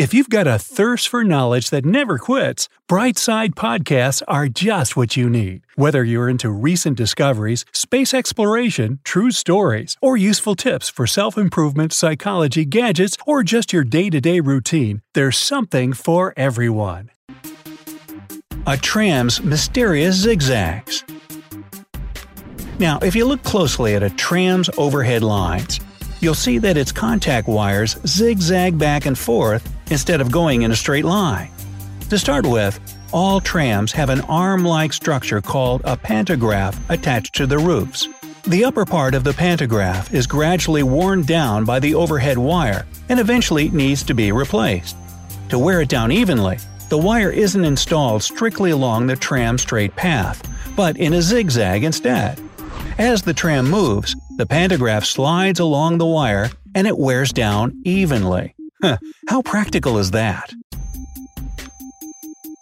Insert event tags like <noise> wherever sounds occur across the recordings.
If you've got a thirst for knowledge that never quits, Brightside Podcasts are just what you need. Whether you're into recent discoveries, space exploration, true stories, or useful tips for self improvement, psychology, gadgets, or just your day to day routine, there's something for everyone. A tram's mysterious zigzags. Now, if you look closely at a tram's overhead lines, you'll see that its contact wires zigzag back and forth instead of going in a straight line. To start with, all trams have an arm like structure called a pantograph attached to the roofs. The upper part of the pantograph is gradually worn down by the overhead wire and eventually needs to be replaced. To wear it down evenly, the wire isn't installed strictly along the tram straight path, but in a zigzag instead. As the tram moves, the pantograph slides along the wire and it wears down evenly. How practical is that?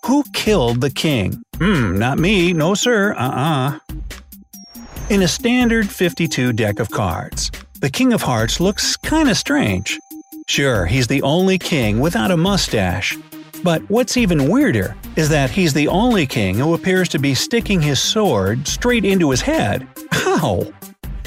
Who killed the king? Hmm, not me, no sir, uh uh-uh. uh. In a standard 52 deck of cards, the King of Hearts looks kinda strange. Sure, he's the only king without a mustache. But what's even weirder is that he's the only king who appears to be sticking his sword straight into his head. How?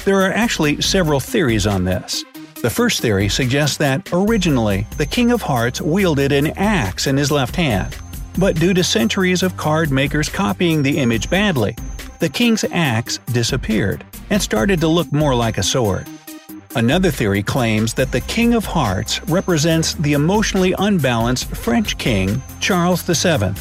There are actually several theories on this. The first theory suggests that, originally, the King of Hearts wielded an axe in his left hand. But due to centuries of card makers copying the image badly, the king's axe disappeared and started to look more like a sword. Another theory claims that the King of Hearts represents the emotionally unbalanced French king, Charles VII.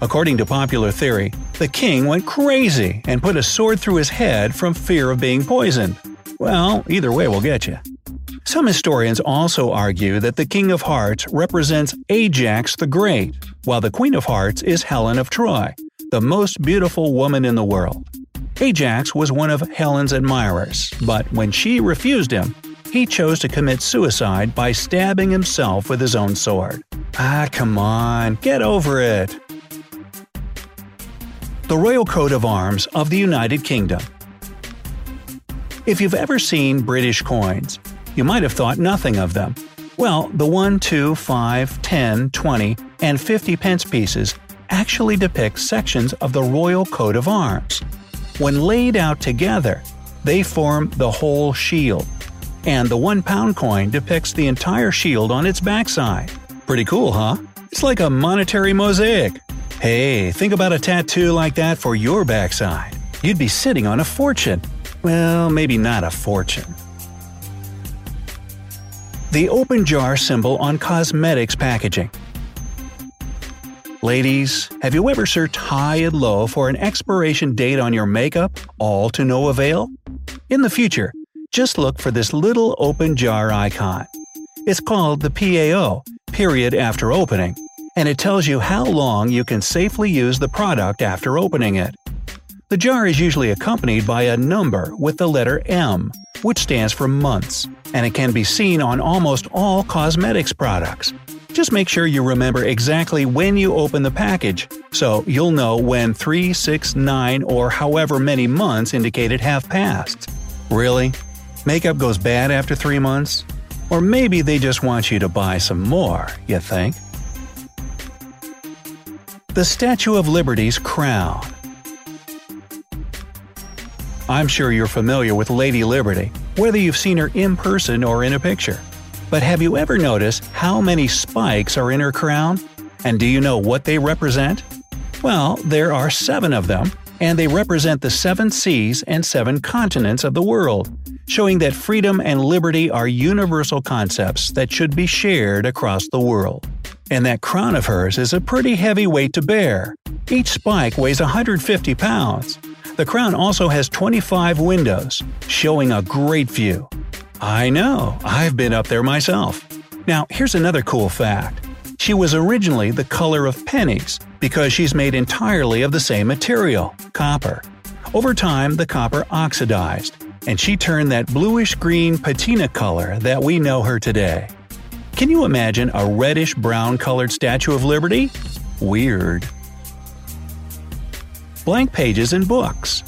According to popular theory, the king went crazy and put a sword through his head from fear of being poisoned. Well, either way will get you. Some historians also argue that the King of Hearts represents Ajax the Great, while the Queen of Hearts is Helen of Troy, the most beautiful woman in the world. Ajax was one of Helen's admirers, but when she refused him, he chose to commit suicide by stabbing himself with his own sword. Ah, come on, get over it. The Royal Coat of Arms of the United Kingdom. If you've ever seen British coins, you might have thought nothing of them. Well, the 1, 2, 5, 10, 20, and 50 pence pieces actually depict sections of the royal coat of arms. When laid out together, they form the whole shield. And the 1 pound coin depicts the entire shield on its backside. Pretty cool, huh? It's like a monetary mosaic. Hey, think about a tattoo like that for your backside. You'd be sitting on a fortune. Well, maybe not a fortune. The open jar symbol on cosmetics packaging. Ladies, have you ever searched high and low for an expiration date on your makeup, all to no avail? In the future, just look for this little open jar icon. It's called the PAO, period after opening, and it tells you how long you can safely use the product after opening it. The jar is usually accompanied by a number with the letter M, which stands for months, and it can be seen on almost all cosmetics products. Just make sure you remember exactly when you open the package, so you'll know when 3, 6, 9, or however many months indicated have passed. Really? Makeup goes bad after 3 months? Or maybe they just want you to buy some more, you think? The Statue of Liberty's crown. I'm sure you're familiar with Lady Liberty, whether you've seen her in person or in a picture. But have you ever noticed how many spikes are in her crown? And do you know what they represent? Well, there are seven of them, and they represent the seven seas and seven continents of the world, showing that freedom and liberty are universal concepts that should be shared across the world. And that crown of hers is a pretty heavy weight to bear. Each spike weighs 150 pounds. The crown also has 25 windows, showing a great view. I know, I've been up there myself. Now, here's another cool fact. She was originally the color of pennies because she's made entirely of the same material, copper. Over time, the copper oxidized, and she turned that bluish green patina color that we know her today. Can you imagine a reddish brown colored Statue of Liberty? Weird. Blank pages in books.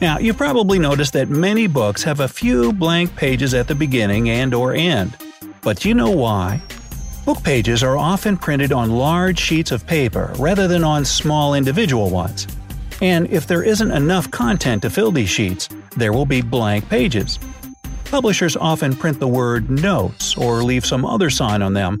Now, you've probably noticed that many books have a few blank pages at the beginning and or end. But you know why? Book pages are often printed on large sheets of paper rather than on small individual ones. And if there isn't enough content to fill these sheets, there will be blank pages. Publishers often print the word notes or leave some other sign on them.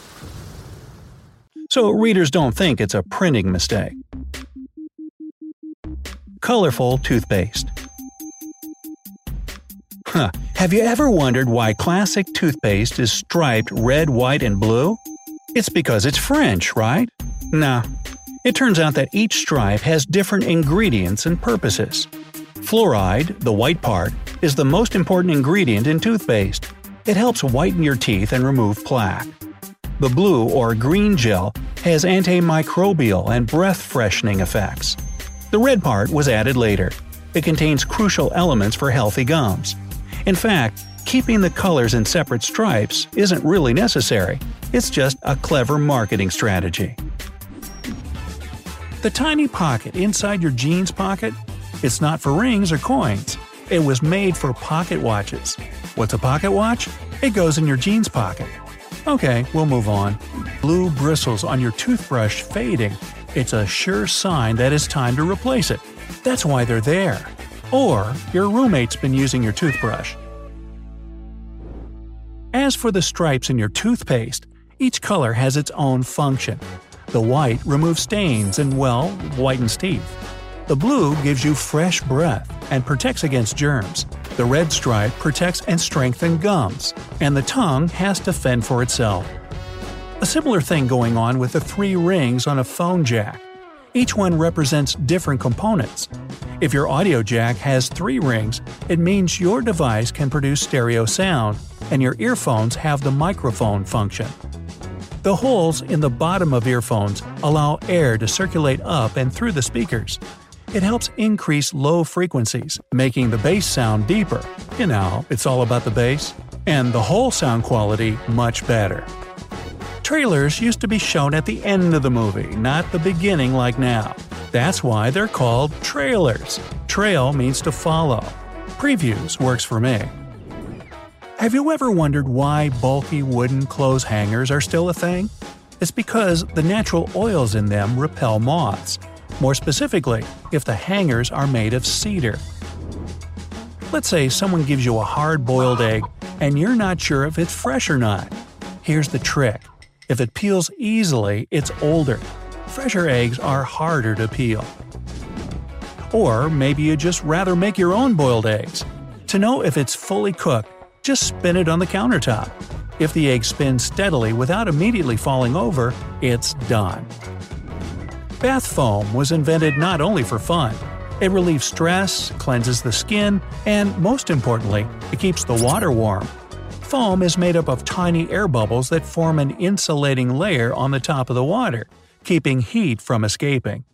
So readers don't think it's a printing mistake. Colorful toothpaste. Huh. Have you ever wondered why classic toothpaste is striped red, white, and blue? It's because it's French, right? Nah. It turns out that each stripe has different ingredients and purposes. Fluoride, the white part, is the most important ingredient in toothpaste. It helps whiten your teeth and remove plaque. The blue or green gel has antimicrobial and breath freshening effects. The red part was added later. It contains crucial elements for healthy gums. In fact, keeping the colors in separate stripes isn't really necessary, it's just a clever marketing strategy. The tiny pocket inside your jeans pocket? It's not for rings or coins. It was made for pocket watches. What's a pocket watch? It goes in your jeans pocket. Okay, we'll move on. Blue bristles on your toothbrush fading. It's a sure sign that it's time to replace it. That's why they're there. Or your roommate's been using your toothbrush. As for the stripes in your toothpaste, each color has its own function. The white removes stains and, well, whitens teeth. The blue gives you fresh breath and protects against germs. The red stripe protects and strengthens gums. And the tongue has to fend for itself. A similar thing going on with the three rings on a phone jack. Each one represents different components. If your audio jack has three rings, it means your device can produce stereo sound, and your earphones have the microphone function. The holes in the bottom of earphones allow air to circulate up and through the speakers. It helps increase low frequencies, making the bass sound deeper. You know, it's all about the bass. And the whole sound quality much better. Trailers used to be shown at the end of the movie, not the beginning like now. That's why they're called trailers. Trail means to follow. Previews works for me. Have you ever wondered why bulky wooden clothes hangers are still a thing? It's because the natural oils in them repel moths. More specifically, if the hangers are made of cedar. Let's say someone gives you a hard boiled egg and you're not sure if it's fresh or not. Here's the trick if it peels easily, it's older. Fresher eggs are harder to peel. Or maybe you'd just rather make your own boiled eggs. To know if it's fully cooked, just spin it on the countertop. If the egg spins steadily without immediately falling over, it's done. Bath foam was invented not only for fun. It relieves stress, cleanses the skin, and most importantly, it keeps the water warm. Foam is made up of tiny air bubbles that form an insulating layer on the top of the water, keeping heat from escaping.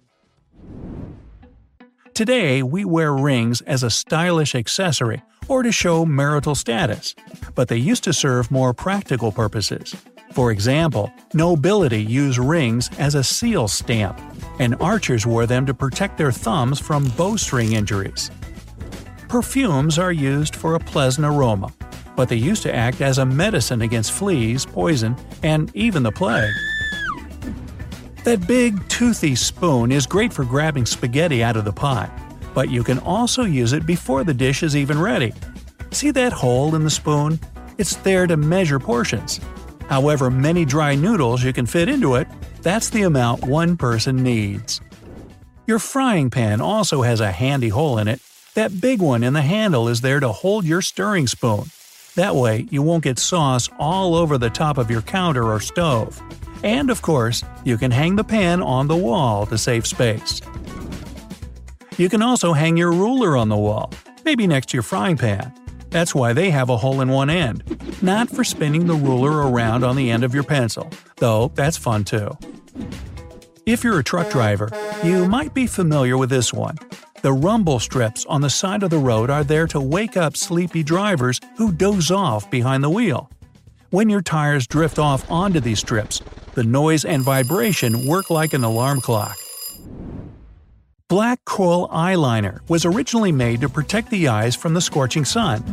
Today, we wear rings as a stylish accessory or to show marital status, but they used to serve more practical purposes. For example, nobility used rings as a seal stamp, and archers wore them to protect their thumbs from bowstring injuries. Perfumes are used for a pleasant aroma, but they used to act as a medicine against fleas, poison, and even the plague. That big, toothy spoon is great for grabbing spaghetti out of the pot, but you can also use it before the dish is even ready. See that hole in the spoon? It's there to measure portions. However many dry noodles you can fit into it, that's the amount one person needs. Your frying pan also has a handy hole in it. That big one in the handle is there to hold your stirring spoon. That way, you won't get sauce all over the top of your counter or stove. And of course, you can hang the pan on the wall to save space. You can also hang your ruler on the wall, maybe next to your frying pan. That's why they have a hole in one end, not for spinning the ruler around on the end of your pencil, though that's fun too. If you're a truck driver, you might be familiar with this one. The rumble strips on the side of the road are there to wake up sleepy drivers who doze off behind the wheel. When your tires drift off onto these strips, the noise and vibration work like an alarm clock. Black kohl eyeliner was originally made to protect the eyes from the scorching sun.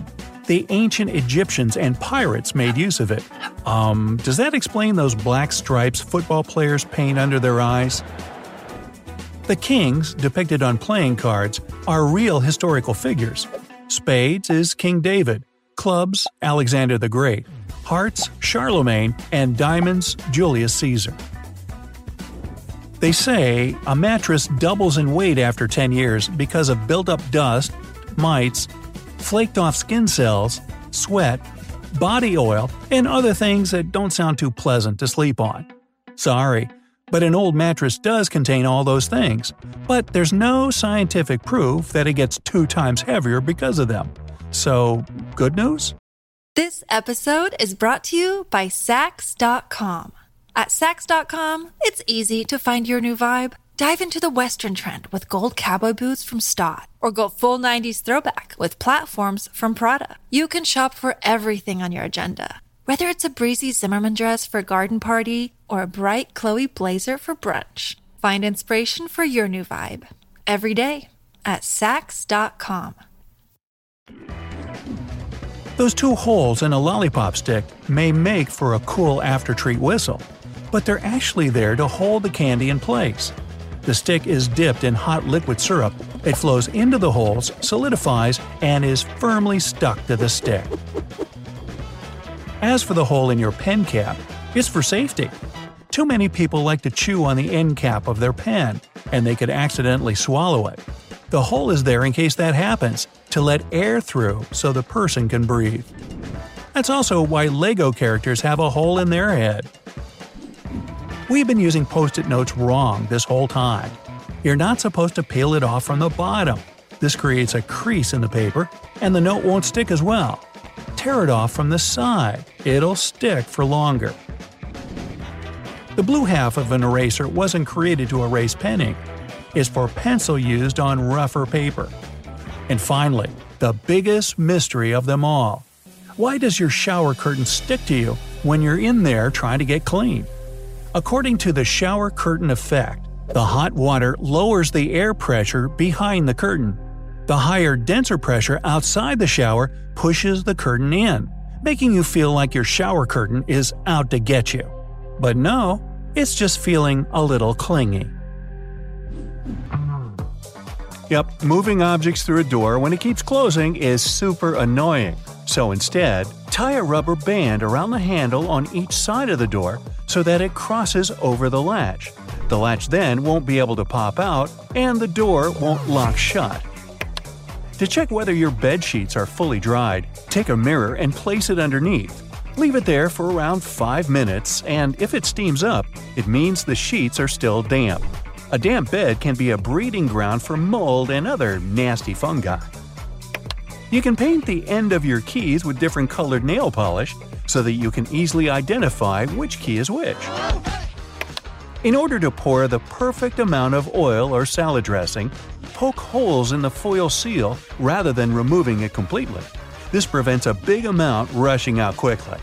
The ancient Egyptians and pirates made use of it. Um, does that explain those black stripes football players paint under their eyes? The kings, depicted on playing cards, are real historical figures. Spades is King David, clubs, Alexander the Great, hearts, Charlemagne, and diamonds, Julius Caesar. They say a mattress doubles in weight after 10 years because of built up dust, mites, flaked off skin cells, sweat, body oil, and other things that don't sound too pleasant to sleep on. Sorry, but an old mattress does contain all those things, but there's no scientific proof that it gets two times heavier because of them. So, good news? This episode is brought to you by Saks.com. At Saks.com, it's easy to find your new vibe. Dive into the Western trend with gold cowboy boots from Staud, or go full 90s throwback with platforms from Prada. You can shop for everything on your agenda, whether it's a breezy Zimmermann dress for a garden party or a bright Chloe blazer for brunch. Find inspiration for your new vibe every day at Saks.com. Those two holes in a lollipop stick may make for a cool after treat whistle, but they're actually there to hold the candy in place. The stick is dipped in hot liquid syrup, it flows into the holes, solidifies, and is firmly stuck to the stick. As for the hole in your pen cap, it's for safety. Too many people like to chew on the end cap of their pen, and they could accidentally swallow it. The hole is there in case that happens, to let air through so the person can breathe. That's also why LEGO characters have a hole in their head. We've been using post it notes wrong this whole time. You're not supposed to peel it off from the bottom. This creates a crease in the paper, and the note won't stick as well. Tear it off from the side, it'll stick for longer. The blue half of an eraser wasn't created to erase pen ink, it's for pencil used on rougher paper. And finally, the biggest mystery of them all. Why does your shower curtain stick to you when you're in there trying to get clean? According to the shower curtain effect, the hot water lowers the air pressure behind the curtain. The higher, denser pressure outside the shower pushes the curtain in, making you feel like your shower curtain is out to get you. But no, it's just feeling a little clingy. Yep, moving objects through a door when it keeps closing is super annoying. So instead, tie a rubber band around the handle on each side of the door so that it crosses over the latch. The latch then won't be able to pop out, and the door won't lock shut. To check whether your bed sheets are fully dried, take a mirror and place it underneath. Leave it there for around 5 minutes, and if it steams up, it means the sheets are still damp. A damp bed can be a breeding ground for mold and other nasty fungi. You can paint the end of your keys with different colored nail polish so that you can easily identify which key is which. In order to pour the perfect amount of oil or salad dressing, poke holes in the foil seal rather than removing it completely. This prevents a big amount rushing out quickly.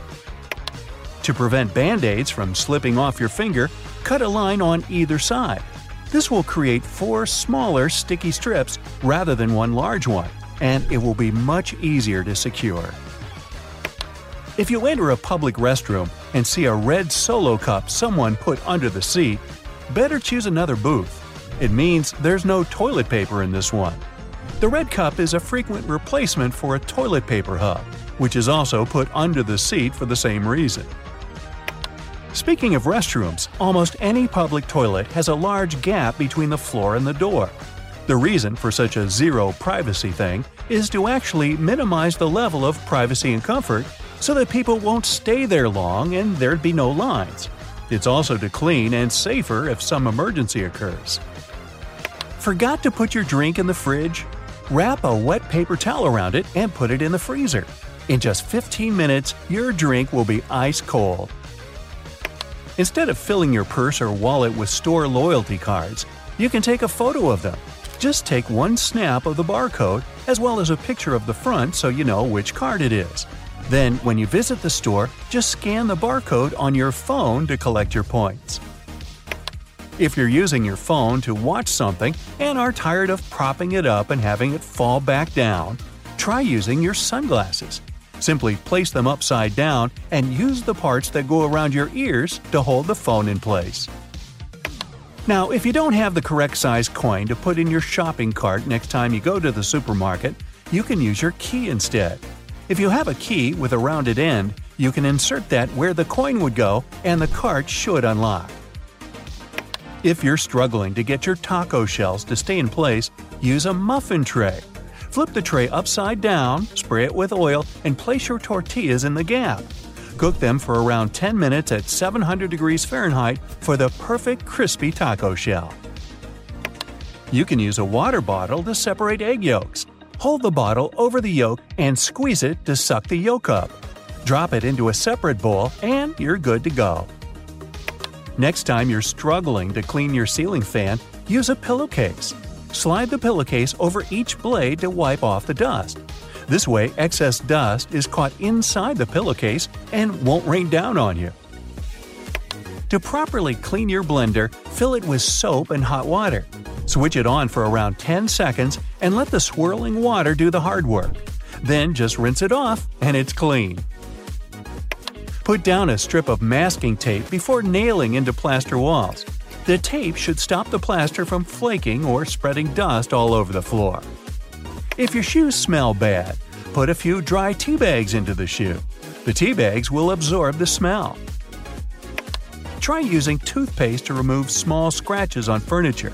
To prevent band aids from slipping off your finger, cut a line on either side. This will create four smaller sticky strips rather than one large one, and it will be much easier to secure. If you enter a public restroom and see a red solo cup someone put under the seat, better choose another booth. It means there's no toilet paper in this one. The red cup is a frequent replacement for a toilet paper hub, which is also put under the seat for the same reason. Speaking of restrooms, almost any public toilet has a large gap between the floor and the door. The reason for such a zero privacy thing is to actually minimize the level of privacy and comfort so that people won't stay there long and there'd be no lines. It's also to clean and safer if some emergency occurs. Forgot to put your drink in the fridge? Wrap a wet paper towel around it and put it in the freezer. In just 15 minutes, your drink will be ice cold. Instead of filling your purse or wallet with store loyalty cards, you can take a photo of them. Just take one snap of the barcode as well as a picture of the front so you know which card it is. Then, when you visit the store, just scan the barcode on your phone to collect your points. If you're using your phone to watch something and are tired of propping it up and having it fall back down, try using your sunglasses. Simply place them upside down and use the parts that go around your ears to hold the phone in place. Now, if you don't have the correct size coin to put in your shopping cart next time you go to the supermarket, you can use your key instead. If you have a key with a rounded end, you can insert that where the coin would go and the cart should unlock. If you're struggling to get your taco shells to stay in place, use a muffin tray. Flip the tray upside down, spray it with oil, and place your tortillas in the gap. Cook them for around 10 minutes at 700 degrees Fahrenheit for the perfect crispy taco shell. You can use a water bottle to separate egg yolks. Hold the bottle over the yolk and squeeze it to suck the yolk up. Drop it into a separate bowl and you're good to go. Next time you're struggling to clean your ceiling fan, use a pillowcase. Slide the pillowcase over each blade to wipe off the dust. This way, excess dust is caught inside the pillowcase and won't rain down on you. To properly clean your blender, fill it with soap and hot water. Switch it on for around 10 seconds and let the swirling water do the hard work. Then just rinse it off and it's clean. Put down a strip of masking tape before nailing into plaster walls. The tape should stop the plaster from flaking or spreading dust all over the floor. If your shoes smell bad, put a few dry tea bags into the shoe. The tea bags will absorb the smell. Try using toothpaste to remove small scratches on furniture.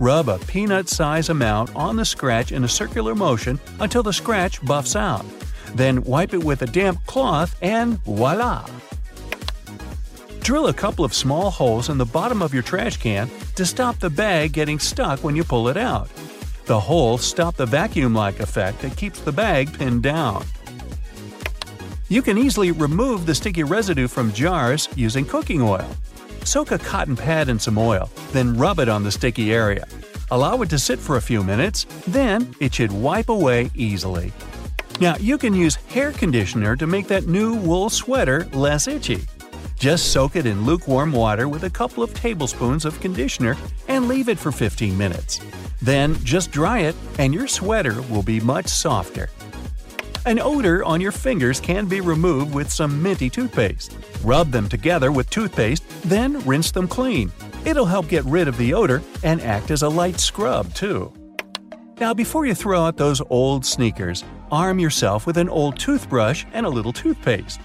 Rub a peanut size amount on the scratch in a circular motion until the scratch buffs out. Then wipe it with a damp cloth and voila! Drill a couple of small holes in the bottom of your trash can to stop the bag getting stuck when you pull it out. The holes stop the vacuum like effect that keeps the bag pinned down. You can easily remove the sticky residue from jars using cooking oil. Soak a cotton pad in some oil, then rub it on the sticky area. Allow it to sit for a few minutes, then it should wipe away easily. Now, you can use hair conditioner to make that new wool sweater less itchy. Just soak it in lukewarm water with a couple of tablespoons of conditioner and leave it for 15 minutes. Then just dry it, and your sweater will be much softer. An odor on your fingers can be removed with some minty toothpaste. Rub them together with toothpaste, then rinse them clean. It'll help get rid of the odor and act as a light scrub, too. Now, before you throw out those old sneakers, arm yourself with an old toothbrush and a little toothpaste.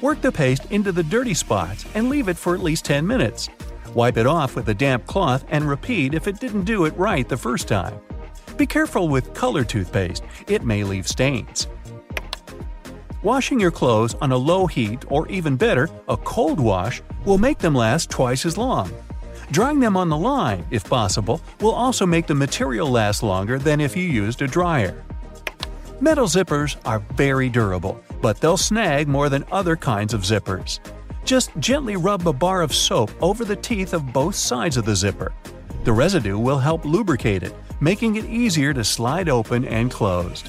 Work the paste into the dirty spots and leave it for at least 10 minutes. Wipe it off with a damp cloth and repeat if it didn't do it right the first time. Be careful with color toothpaste, it may leave stains. Washing your clothes on a low heat or even better, a cold wash, will make them last twice as long. Drying them on the line, if possible, will also make the material last longer than if you used a dryer. Metal zippers are very durable, but they'll snag more than other kinds of zippers. Just gently rub a bar of soap over the teeth of both sides of the zipper. The residue will help lubricate it, making it easier to slide open and closed.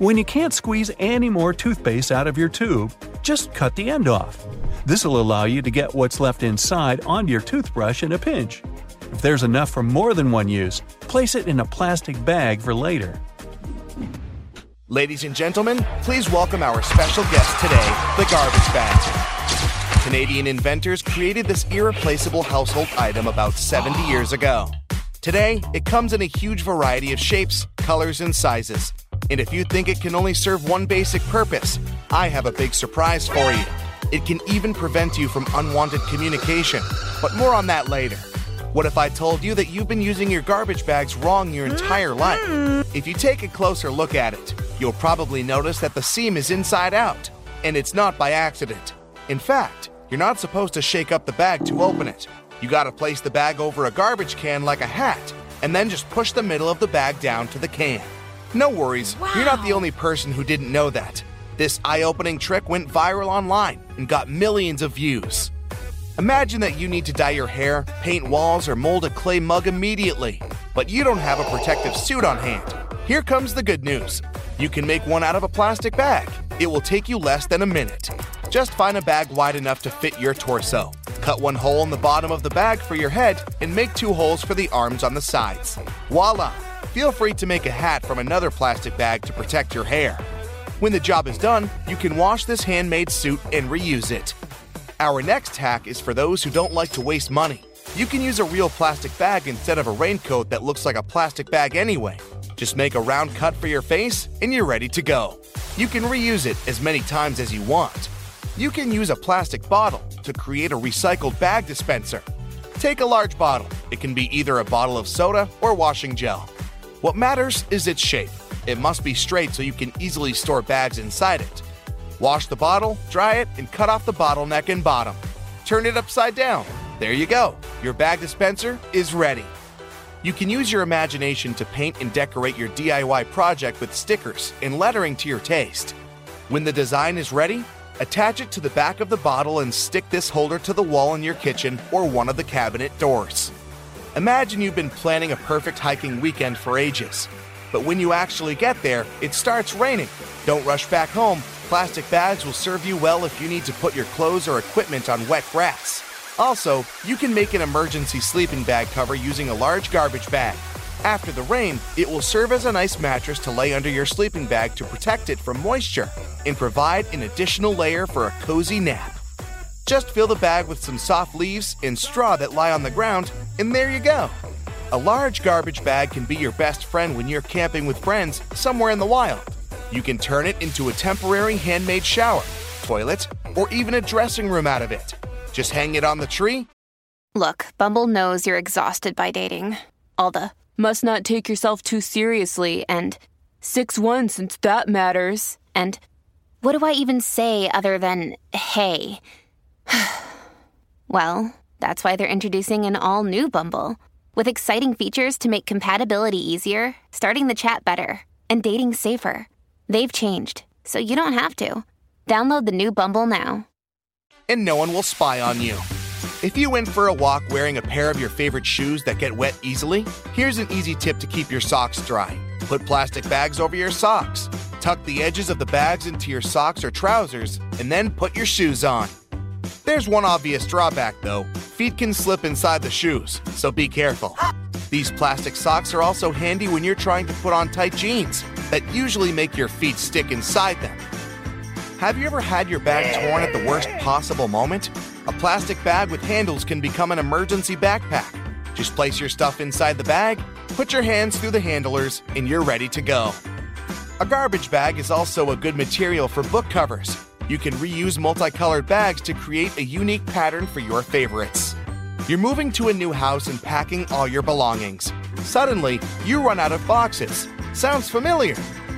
When you can't squeeze any more toothpaste out of your tube, just cut the end off. This will allow you to get what's left inside onto your toothbrush in a pinch. If there's enough for more than one use, place it in a plastic bag for later. Ladies and gentlemen, please welcome our special guest today, the garbage bag. Canadian inventors created this irreplaceable household item about 70 years ago. Today, it comes in a huge variety of shapes, colors, and sizes. And if you think it can only serve one basic purpose, I have a big surprise for you. It can even prevent you from unwanted communication, but more on that later. What if I told you that you've been using your garbage bags wrong your entire life? Mm-hmm. If you take a closer look at it, you'll probably notice that the seam is inside out, and it's not by accident. In fact, you're not supposed to shake up the bag to open it. You gotta place the bag over a garbage can like a hat, and then just push the middle of the bag down to the can. No worries, you're not the only person who didn't know that. This eye opening trick went viral online and got millions of views. Imagine that you need to dye your hair, paint walls, or mold a clay mug immediately, but you don't have a protective suit on hand. Here comes the good news you can make one out of a plastic bag. It will take you less than a minute. Just find a bag wide enough to fit your torso. Cut one hole in the bottom of the bag for your head and make two holes for the arms on the sides. Voila! Feel free to make a hat from another plastic bag to protect your hair. When the job is done, you can wash this handmade suit and reuse it. Our next hack is for those who don't like to waste money. You can use a real plastic bag instead of a raincoat that looks like a plastic bag anyway. Just make a round cut for your face and you're ready to go. You can reuse it as many times as you want. You can use a plastic bottle to create a recycled bag dispenser. Take a large bottle. It can be either a bottle of soda or washing gel. What matters is its shape. It must be straight so you can easily store bags inside it. Wash the bottle, dry it, and cut off the bottleneck and bottom. Turn it upside down. There you go. Your bag dispenser is ready. You can use your imagination to paint and decorate your DIY project with stickers and lettering to your taste. When the design is ready, attach it to the back of the bottle and stick this holder to the wall in your kitchen or one of the cabinet doors. Imagine you've been planning a perfect hiking weekend for ages. But when you actually get there, it starts raining. Don't rush back home. Plastic bags will serve you well if you need to put your clothes or equipment on wet grass. Also, you can make an emergency sleeping bag cover using a large garbage bag. After the rain, it will serve as a nice mattress to lay under your sleeping bag to protect it from moisture and provide an additional layer for a cozy nap. Just fill the bag with some soft leaves and straw that lie on the ground, and there you go. A large garbage bag can be your best friend when you're camping with friends somewhere in the wild. You can turn it into a temporary handmade shower, toilet, or even a dressing room out of it. Just hang it on the tree. Look, Bumble knows you're exhausted by dating. All the must not take yourself too seriously and 6 1 since that matters. And what do I even say other than hey? <sighs> well, that's why they're introducing an all new Bumble with exciting features to make compatibility easier, starting the chat better, and dating safer. They've changed, so you don't have to. Download the new Bumble now. and no one will spy on you. If you went for a walk wearing a pair of your favorite shoes that get wet easily, here's an easy tip to keep your socks dry. Put plastic bags over your socks. Tuck the edges of the bags into your socks or trousers, and then put your shoes on. There's one obvious drawback though feet can slip inside the shoes, so be careful. These plastic socks are also handy when you're trying to put on tight jeans that usually make your feet stick inside them. Have you ever had your bag torn at the worst possible moment? A plastic bag with handles can become an emergency backpack. Just place your stuff inside the bag, put your hands through the handlers, and you're ready to go. A garbage bag is also a good material for book covers. You can reuse multicolored bags to create a unique pattern for your favorites. You're moving to a new house and packing all your belongings. Suddenly, you run out of boxes. Sounds familiar?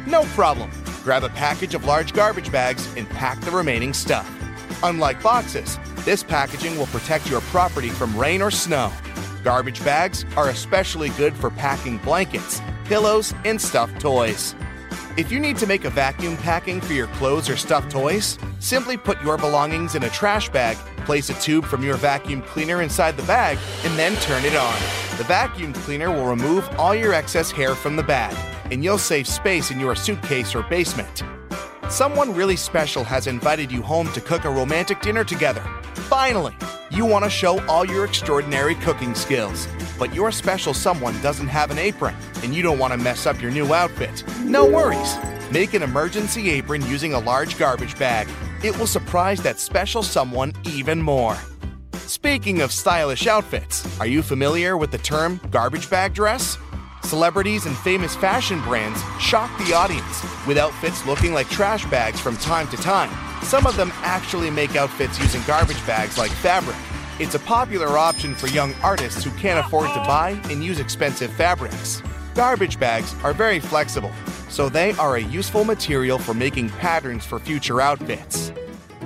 No problem. Grab a package of large garbage bags and pack the remaining stuff. Unlike boxes, this packaging will protect your property from rain or snow. Garbage bags are especially good for packing blankets, pillows, and stuffed toys. If you need to make a vacuum packing for your clothes or stuffed toys, simply put your belongings in a trash bag, place a tube from your vacuum cleaner inside the bag, and then turn it on. The vacuum cleaner will remove all your excess hair from the bag, and you'll save space in your suitcase or basement. Someone really special has invited you home to cook a romantic dinner together. Finally, you want to show all your extraordinary cooking skills, but your special someone doesn't have an apron and you don't want to mess up your new outfit. No worries. Make an emergency apron using a large garbage bag. It will surprise that special someone even more. Speaking of stylish outfits, are you familiar with the term garbage bag dress? Celebrities and famous fashion brands shock the audience with outfits looking like trash bags from time to time. Some of them actually make outfits using garbage bags like fabric. It's a popular option for young artists who can't afford to buy and use expensive fabrics. Garbage bags are very flexible, so they are a useful material for making patterns for future outfits.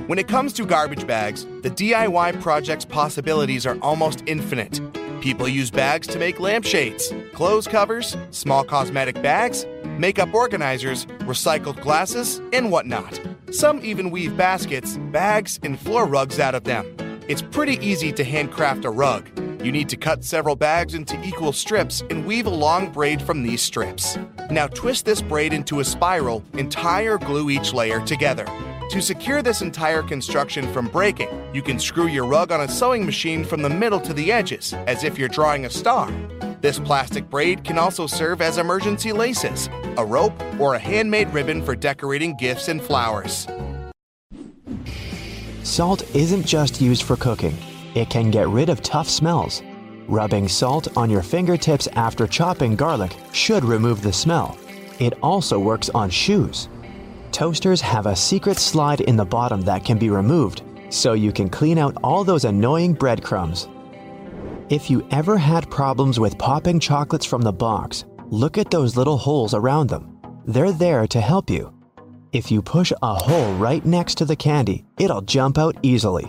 When it comes to garbage bags, the DIY project's possibilities are almost infinite. People use bags to make lampshades, clothes covers, small cosmetic bags, makeup organizers, recycled glasses, and whatnot. Some even weave baskets, bags, and floor rugs out of them. It's pretty easy to handcraft a rug. You need to cut several bags into equal strips and weave a long braid from these strips. Now twist this braid into a spiral and tie or glue each layer together. To secure this entire construction from breaking, you can screw your rug on a sewing machine from the middle to the edges, as if you're drawing a star. This plastic braid can also serve as emergency laces, a rope, or a handmade ribbon for decorating gifts and flowers. Salt isn't just used for cooking, it can get rid of tough smells. Rubbing salt on your fingertips after chopping garlic should remove the smell. It also works on shoes. Toasters have a secret slide in the bottom that can be removed, so you can clean out all those annoying breadcrumbs. If you ever had problems with popping chocolates from the box, look at those little holes around them. They're there to help you. If you push a hole right next to the candy, it'll jump out easily.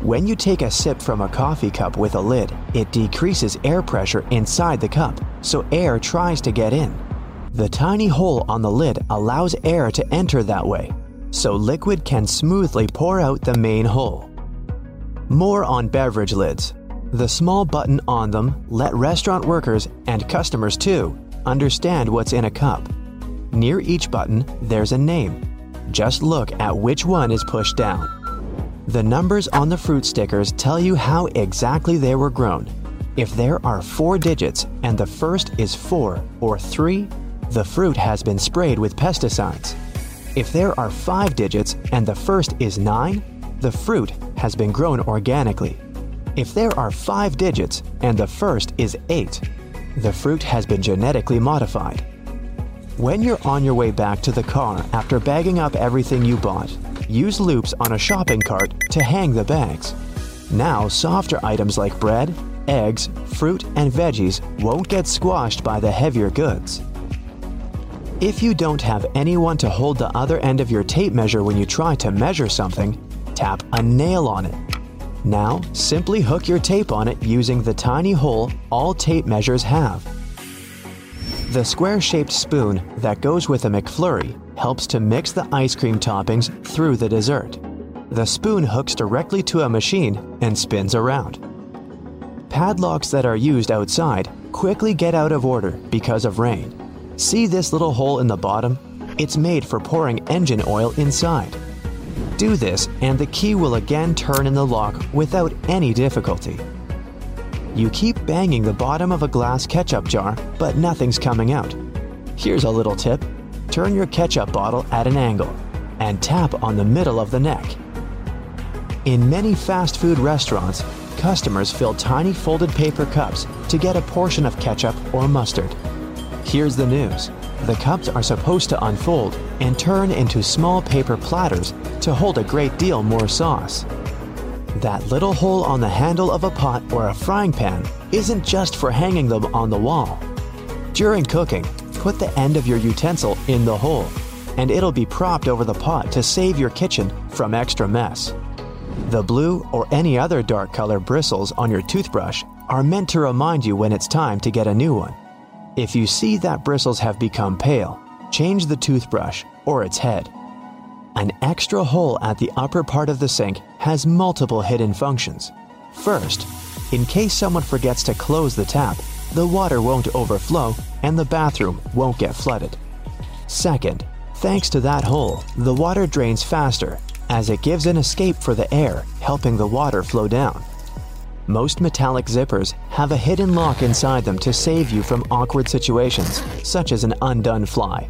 When you take a sip from a coffee cup with a lid, it decreases air pressure inside the cup, so air tries to get in. The tiny hole on the lid allows air to enter that way, so liquid can smoothly pour out the main hole. More on beverage lids. The small button on them let restaurant workers and customers too understand what's in a cup. Near each button, there's a name. Just look at which one is pushed down. The numbers on the fruit stickers tell you how exactly they were grown. If there are four digits and the first is 4 or 3, the fruit has been sprayed with pesticides. If there are five digits and the first is 9, the fruit has been grown organically. If there are five digits and the first is 8, the fruit has been genetically modified. When you're on your way back to the car after bagging up everything you bought, use loops on a shopping cart to hang the bags. Now, softer items like bread, eggs, fruit, and veggies won't get squashed by the heavier goods. If you don't have anyone to hold the other end of your tape measure when you try to measure something, tap a nail on it. Now, simply hook your tape on it using the tiny hole all tape measures have. The square shaped spoon that goes with a McFlurry helps to mix the ice cream toppings through the dessert. The spoon hooks directly to a machine and spins around. Padlocks that are used outside quickly get out of order because of rain. See this little hole in the bottom? It's made for pouring engine oil inside. Do this, and the key will again turn in the lock without any difficulty. You keep banging the bottom of a glass ketchup jar, but nothing's coming out. Here's a little tip turn your ketchup bottle at an angle and tap on the middle of the neck. In many fast food restaurants, customers fill tiny folded paper cups to get a portion of ketchup or mustard. Here's the news the cups are supposed to unfold and turn into small paper platters to hold a great deal more sauce. That little hole on the handle of a pot or a frying pan isn't just for hanging them on the wall. During cooking, put the end of your utensil in the hole. and it'll be propped over the pot to save your kitchen from extra mess. The blue or any other dark color bristles on your toothbrush are meant to remind you when it's time to get a new one. If you see that bristles have become pale, change the toothbrush or its head. An extra hole at the upper part of the sink has multiple hidden functions. First, in case someone forgets to close the tap, the water won't overflow and the bathroom won't get flooded. Second, thanks to that hole, the water drains faster as it gives an escape for the air, helping the water flow down. Most metallic zippers have a hidden lock inside them to save you from awkward situations, such as an undone fly.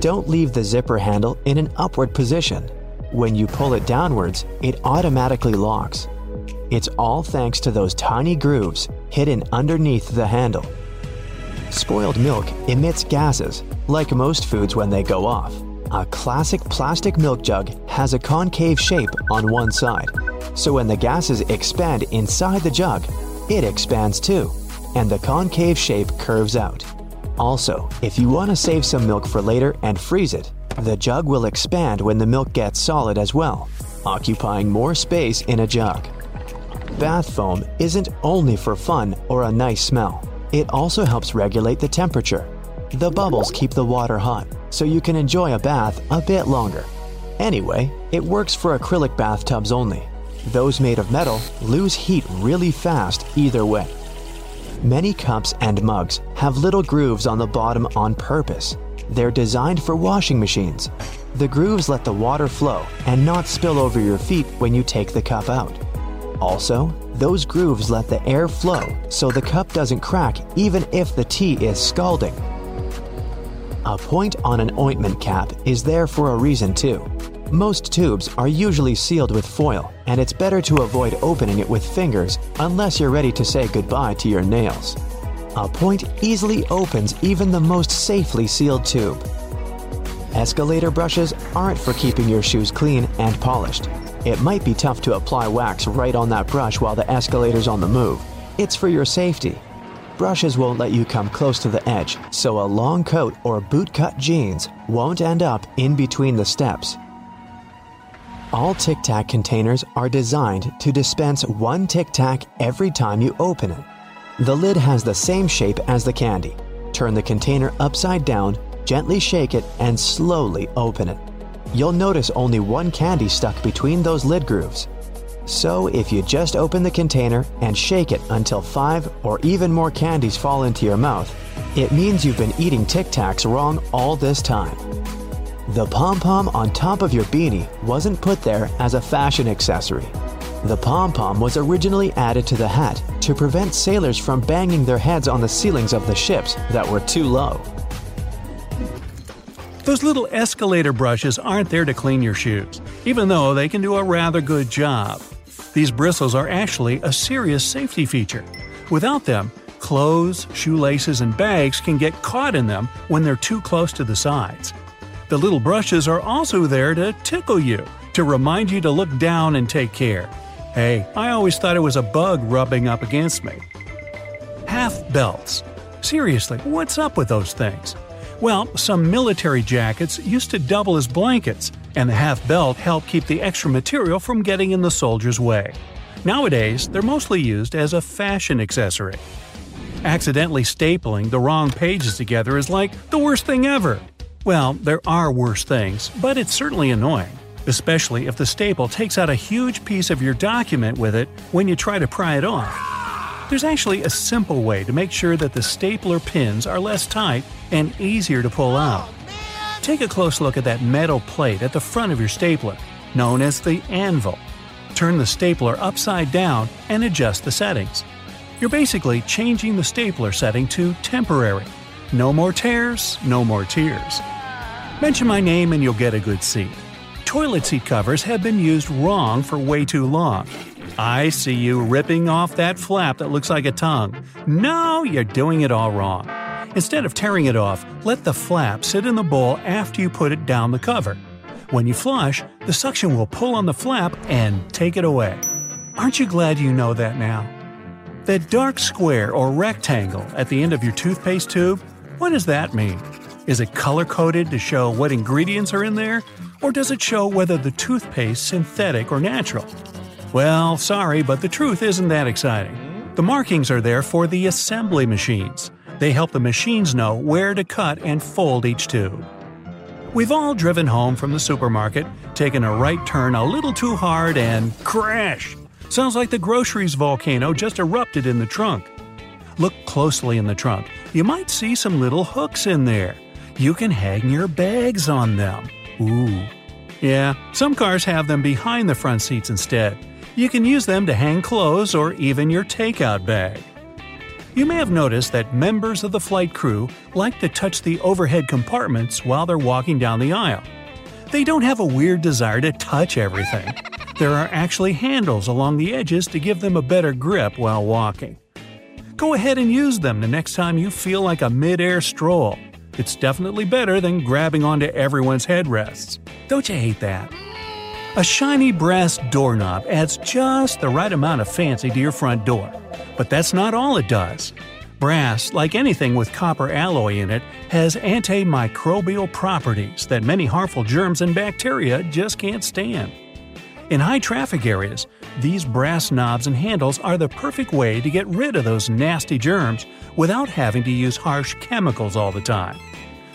Don't leave the zipper handle in an upward position. When you pull it downwards, it automatically locks. It's all thanks to those tiny grooves hidden underneath the handle. Spoiled milk emits gases, like most foods when they go off. A classic plastic milk jug has a concave shape on one side, so when the gases expand inside the jug, it expands too, and the concave shape curves out. Also, if you want to save some milk for later and freeze it, the jug will expand when the milk gets solid as well, occupying more space in a jug. Bath foam isn't only for fun or a nice smell, it also helps regulate the temperature. The bubbles keep the water hot, so you can enjoy a bath a bit longer. Anyway, it works for acrylic bathtubs only. Those made of metal lose heat really fast either way. Many cups and mugs have little grooves on the bottom on purpose. They're designed for washing machines. The grooves let the water flow and not spill over your feet when you take the cup out. Also, those grooves let the air flow so the cup doesn't crack even if the tea is scalding. A point on an ointment cap is there for a reason too. Most tubes are usually sealed with foil, and it's better to avoid opening it with fingers unless you're ready to say goodbye to your nails. A point easily opens even the most safely sealed tube. Escalator brushes aren't for keeping your shoes clean and polished. It might be tough to apply wax right on that brush while the escalator's on the move. It's for your safety. Brushes won't let you come close to the edge, so a long coat or bootcut jeans won't end up in between the steps. All Tic Tac containers are designed to dispense one Tic Tac every time you open it. The lid has the same shape as the candy. Turn the container upside down, gently shake it, and slowly open it. You'll notice only one candy stuck between those lid grooves. So, if you just open the container and shake it until five or even more candies fall into your mouth, it means you've been eating Tic Tacs wrong all this time. The pom pom on top of your beanie wasn't put there as a fashion accessory. The pom pom was originally added to the hat to prevent sailors from banging their heads on the ceilings of the ships that were too low. Those little escalator brushes aren't there to clean your shoes, even though they can do a rather good job. These bristles are actually a serious safety feature. Without them, clothes, shoelaces, and bags can get caught in them when they're too close to the sides. The little brushes are also there to tickle you, to remind you to look down and take care. Hey, I always thought it was a bug rubbing up against me. Half belts. Seriously, what's up with those things? Well, some military jackets used to double as blankets, and the half belt helped keep the extra material from getting in the soldier's way. Nowadays, they're mostly used as a fashion accessory. Accidentally stapling the wrong pages together is like the worst thing ever. Well, there are worse things, but it's certainly annoying, especially if the staple takes out a huge piece of your document with it when you try to pry it off. There's actually a simple way to make sure that the stapler pins are less tight and easier to pull out. Take a close look at that metal plate at the front of your stapler, known as the anvil. Turn the stapler upside down and adjust the settings. You're basically changing the stapler setting to temporary. No more tears, no more tears. Mention my name and you'll get a good seat. Toilet seat covers have been used wrong for way too long. I see you ripping off that flap that looks like a tongue. No, you're doing it all wrong. Instead of tearing it off, let the flap sit in the bowl after you put it down the cover. When you flush, the suction will pull on the flap and take it away. Aren't you glad you know that now? That dark square or rectangle at the end of your toothpaste tube, what does that mean? Is it color coded to show what ingredients are in there? Or does it show whether the toothpaste synthetic or natural? Well, sorry, but the truth isn't that exciting. The markings are there for the assembly machines. They help the machines know where to cut and fold each tube. We've all driven home from the supermarket, taken a right turn a little too hard, and crash! Sounds like the groceries volcano just erupted in the trunk. Look closely in the trunk. You might see some little hooks in there. You can hang your bags on them. Ooh. Yeah, some cars have them behind the front seats instead. You can use them to hang clothes or even your takeout bag. You may have noticed that members of the flight crew like to touch the overhead compartments while they're walking down the aisle. They don't have a weird desire to touch everything. There are actually handles along the edges to give them a better grip while walking. Go ahead and use them the next time you feel like a mid-air stroll. It's definitely better than grabbing onto everyone's headrests. Don't you hate that? A shiny brass doorknob adds just the right amount of fancy to your front door. But that's not all it does. Brass, like anything with copper alloy in it, has antimicrobial properties that many harmful germs and bacteria just can't stand. In high traffic areas, these brass knobs and handles are the perfect way to get rid of those nasty germs without having to use harsh chemicals all the time.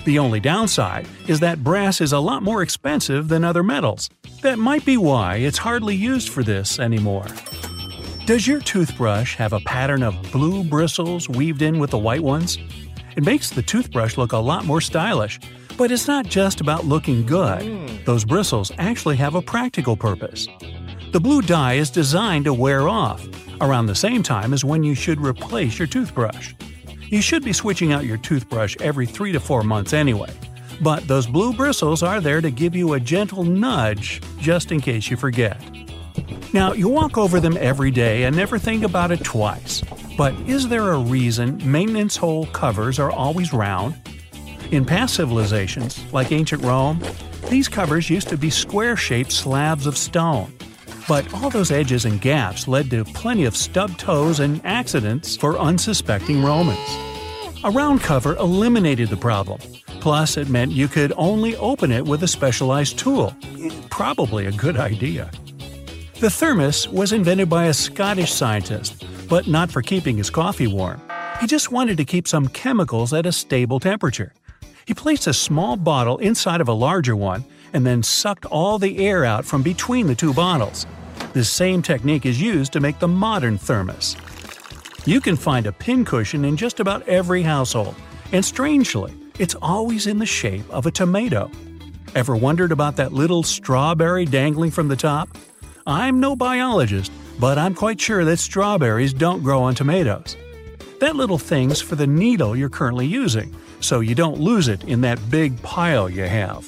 The only downside is that brass is a lot more expensive than other metals. That might be why it's hardly used for this anymore. Does your toothbrush have a pattern of blue bristles weaved in with the white ones? It makes the toothbrush look a lot more stylish, but it's not just about looking good. Hmm. Those bristles actually have a practical purpose. The blue dye is designed to wear off, around the same time as when you should replace your toothbrush. You should be switching out your toothbrush every 3 to 4 months anyway. But those blue bristles are there to give you a gentle nudge just in case you forget. Now, you walk over them every day and never think about it twice. But is there a reason maintenance hole covers are always round? In past civilizations, like ancient Rome, these covers used to be square shaped slabs of stone. But all those edges and gaps led to plenty of stubbed toes and accidents for unsuspecting Romans. A round cover eliminated the problem. Plus, it meant you could only open it with a specialized tool. Probably a good idea. The thermos was invented by a Scottish scientist, but not for keeping his coffee warm. He just wanted to keep some chemicals at a stable temperature. He placed a small bottle inside of a larger one and then sucked all the air out from between the two bottles. This same technique is used to make the modern thermos. You can find a pincushion in just about every household, and strangely, it's always in the shape of a tomato. Ever wondered about that little strawberry dangling from the top? I'm no biologist, but I'm quite sure that strawberries don't grow on tomatoes. That little thing's for the needle you're currently using, so you don't lose it in that big pile you have.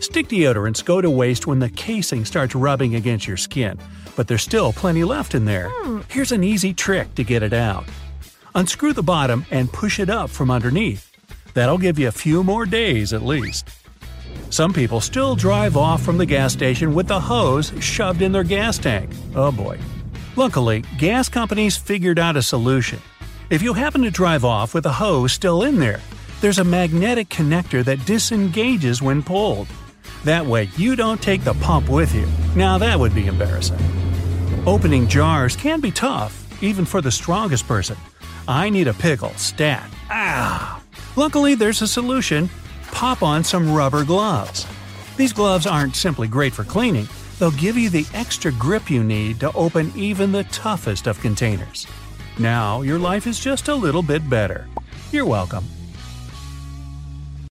Stick deodorants go to waste when the casing starts rubbing against your skin, but there's still plenty left in there. Hmm. Here's an easy trick to get it out. Unscrew the bottom and push it up from underneath. That'll give you a few more days at least. Some people still drive off from the gas station with the hose shoved in their gas tank. Oh boy. Luckily, gas companies figured out a solution. If you happen to drive off with a hose still in there, there's a magnetic connector that disengages when pulled. That way, you don't take the pump with you. Now, that would be embarrassing. Opening jars can be tough, even for the strongest person. I need a pickle, stat. Ah! Luckily, there's a solution. Pop on some rubber gloves. These gloves aren't simply great for cleaning, they'll give you the extra grip you need to open even the toughest of containers. Now, your life is just a little bit better. You're welcome.